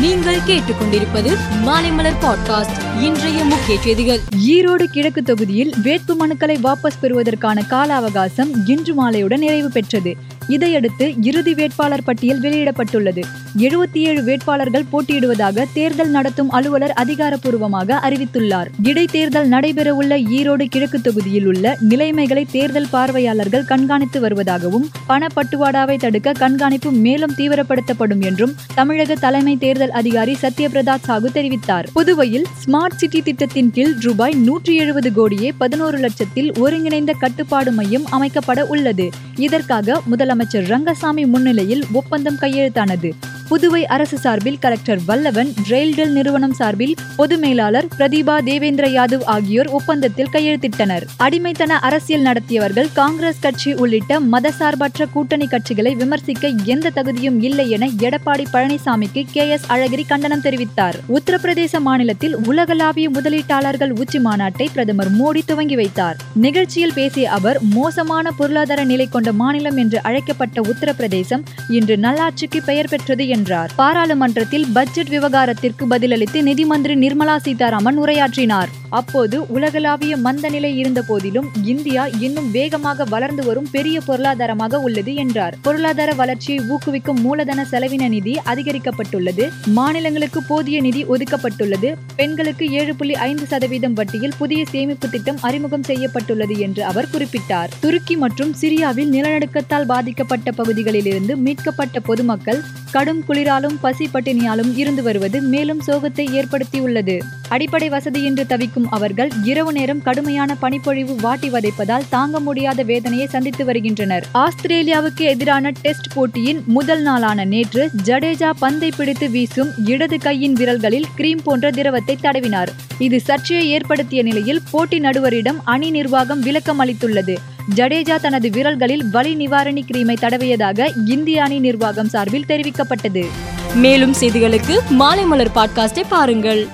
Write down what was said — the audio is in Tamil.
நீங்கள் கேட்டுக்கொண்டிருப்பது மாலைமலர் பாட்காஸ்ட் இன்றைய முக்கிய செய்திகள். ஈரோடு கிழக்கு தொகுதியில் வேட்பு மனுக்களை வாபஸ் பெறுவதற்கான கால அவகாசம் இன்று மாலையுடன் நிறைவு பெற்றது. இதையடுத்து இறுதி வேட்பாளர் பட்டியல் வெளியிடப்பட்டுள்ளது. எழுபத்தி ஏழு வேட்பாளர்கள் போட்டியிடுவதாக தேர்தல் நடத்தும் அலுவலர் அதிகாரப்பூர்வமாக அறிவித்துள்ளார். இடைத்தேர்தல் நடைபெறவுள்ள ஈரோடு கிழக்கு தொகுதியில் உள்ள நிலைமைகளை தேர்தல் பார்வையாளர்கள் கண்காணித்து வருவதாகவும் பணப்பட்டுவாடாவை தடுக்க கண்காணிப்பு மேலும் தீவிரப்படுத்தப்படும் என்றும் தமிழக தலைமை தேர்தல் அதிகாரி சத்யபிரதா சாகு தெரிவித்தார். புதுவையில் ஸ்மார்ட் சிட்டி திட்டத்தின் கீழ் ரூபாய் நூற்றி எழுபது கோடியே பதினோரு லட்சத்தில் ஒருங்கிணைந்த கட்டுப்பாடு மையம் அமைக்கப்பட உள்ளது. இதற்காக முதலமைச்சர் ரங்கசாமி முன்னிலையில் ஒப்பந்தம் கையெழுத்தானது. புதுவை அரசு சார்பில் கலெக்டர் வல்லவன் ரெயில்டெல் நிறுவனம் சார்பில் பொது மேலாளர் பிரதீபா தேவேந்திர யாதவ் ஆகியோர் ஒப்பந்தத்தில் கையெழுத்திட்டனர். அடிமைத்தன அரசியல் நடத்தியவர்கள் காங்கிரஸ் கட்சி உள்ளிட்ட மதசார்பற்ற கூட்டணி கட்சிகளை விமர்சிக்க எந்த தகுதியும் இல்லை என எடப்பாடி பழனிசாமிக்கு கே எஸ் அழகிரி கண்டனம் தெரிவித்தார். உத்தரப்பிரதேச மாநிலத்தில் உலகளாவிய முதலீட்டாளர்கள் உச்சி மாநாட்டை பிரதமர் மோடி துவங்கி வைத்தார். நிகழ்ச்சியில் பேசிய அவர் மோசமான பொருளாதார நிலை கொண்ட மாநிலம் என்று அழைக்கப்பட்ட உத்தரப்பிரதேசம் இன்று நல்லாட்சிக்கு பெயர் பெற்றது என சென்றார் பாராளுமன்றத்தில் பட்ஜெட் விவகாரத்திற்கு பதிலளித்து நிதி மந்திரி நிர்மலா சீதாராமன் உரையாற்றினார். அப்போது உலகளாவிய மந்த நிலை இருந்த போதிலும் இந்தியா இன்னும் வேகமாக வளர்ந்து வரும் பெரிய பொருளாதாரமாக உள்ளது என்றார். பொருளாதார வளர்ச்சியை ஊக்குவிக்கும் மூலதன செலவின நிதி அதிகரிக்கப்பட்டுள்ளது. மாநிலங்களுக்கு போதிய நிதி ஒதுக்கப்பட்டுள்ளது. பெண்களுக்கு ஏழு புள்ளி ஐந்து சதவீதம் வட்டியில் புதிய சேமிப்பு திட்டம் அறிமுகம் செய்யப்பட்டுள்ளது என்று அவர் குறிப்பிட்டார். துருக்கி மற்றும் சிரியாவில் நிலநடுக்கத்தால் பாதிக்கப்பட்ட பகுதிகளில் இருந்து மீட்கப்பட்ட பொதுமக்கள் கடும் குளிராலும் பசி பட்டினியாலும் இருந்து வருவது மேலும் சோகத்தை ஏற்படுத்தியுள்ளது. அடிப்படை வசதியின்றி தவிக்கும் அவர்கள் இரவு நேரம் கடுமையான பனிப்பொழிவு வாட்டி வதைப்பதால் தாங்க முடியாத வேதனையை சந்தித்து வருகின்றனர். ஆஸ்திரேலியாவுக்கு எதிரான டெஸ்ட் போட்டியின் முதல் நாளான நேற்று ஜடேஜா பந்தை பிடித்து வீசும் இடது கையின் விரல்களில் கிரீம் போன்ற திரவத்தை தடவினார். இது சர்ச்சையை ஏற்படுத்திய நிலையில் போட்டி நடுவரிடம் அணி நிர்வாகம் விளக்கம் அளித்துள்ளது. ஜடேஜா தனது விரல்களில் வலி நிவாரணி கிரீமை தடவியதாக இந்திய அணி நிர்வாகம் சார்பில் தெரிவிக்கப்பட்டது. மேலும் செய்திகளுக்கு மாலைமலர் பாட்காஸ்டை பாருங்கள்.